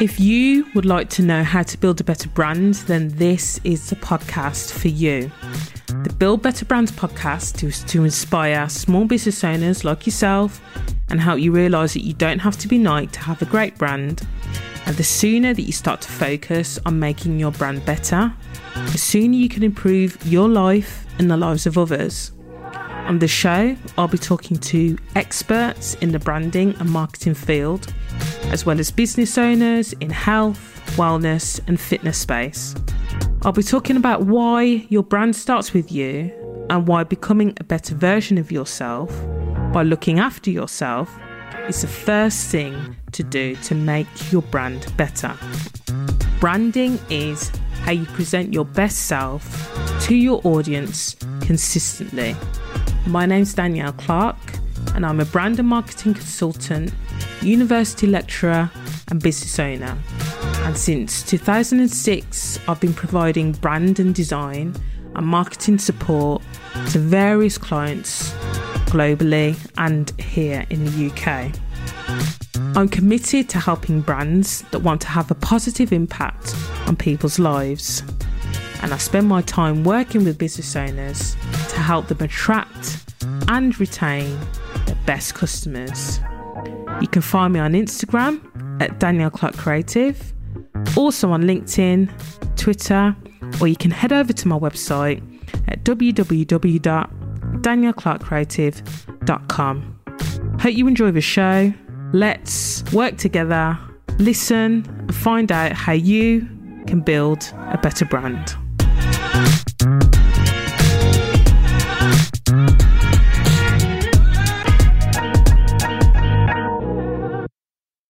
If you would like to know how to build a better brand, then this is the podcast for you. The Build Better Brands podcast is to inspire small business owners like yourself and help you realize that you don't have to be Nike to have a great brand. And the sooner that you start to focus on making your brand better, the sooner you can improve your life and the lives of others. On the show, I'll be talking to experts in the branding and marketing field, as well as business owners in health, wellness, and fitness space. I'll be talking about why your brand starts with you and why becoming a better version of yourself by looking after yourself is the first thing to do to make your brand better. Branding is how you present your best self to your audience consistently. My name's Danielle Clarke, and I'm a brand and marketing consultant, university lecturer, and business owner. And since 2006, I've been providing brand and design and marketing support to various clients globally and here in the UK. I'm committed to helping brands that want to have a positive impact on people's lives. And I spend my time working with business owners to help them attract and retain their best customers. You can find me on Instagram at Danielle Clarke Creative, also on LinkedIn, Twitter, or you can head over to my website at www.danielleclarkecreative.com. Hope you enjoy the show. Let's work together, listen, and find out how you can build a better brand.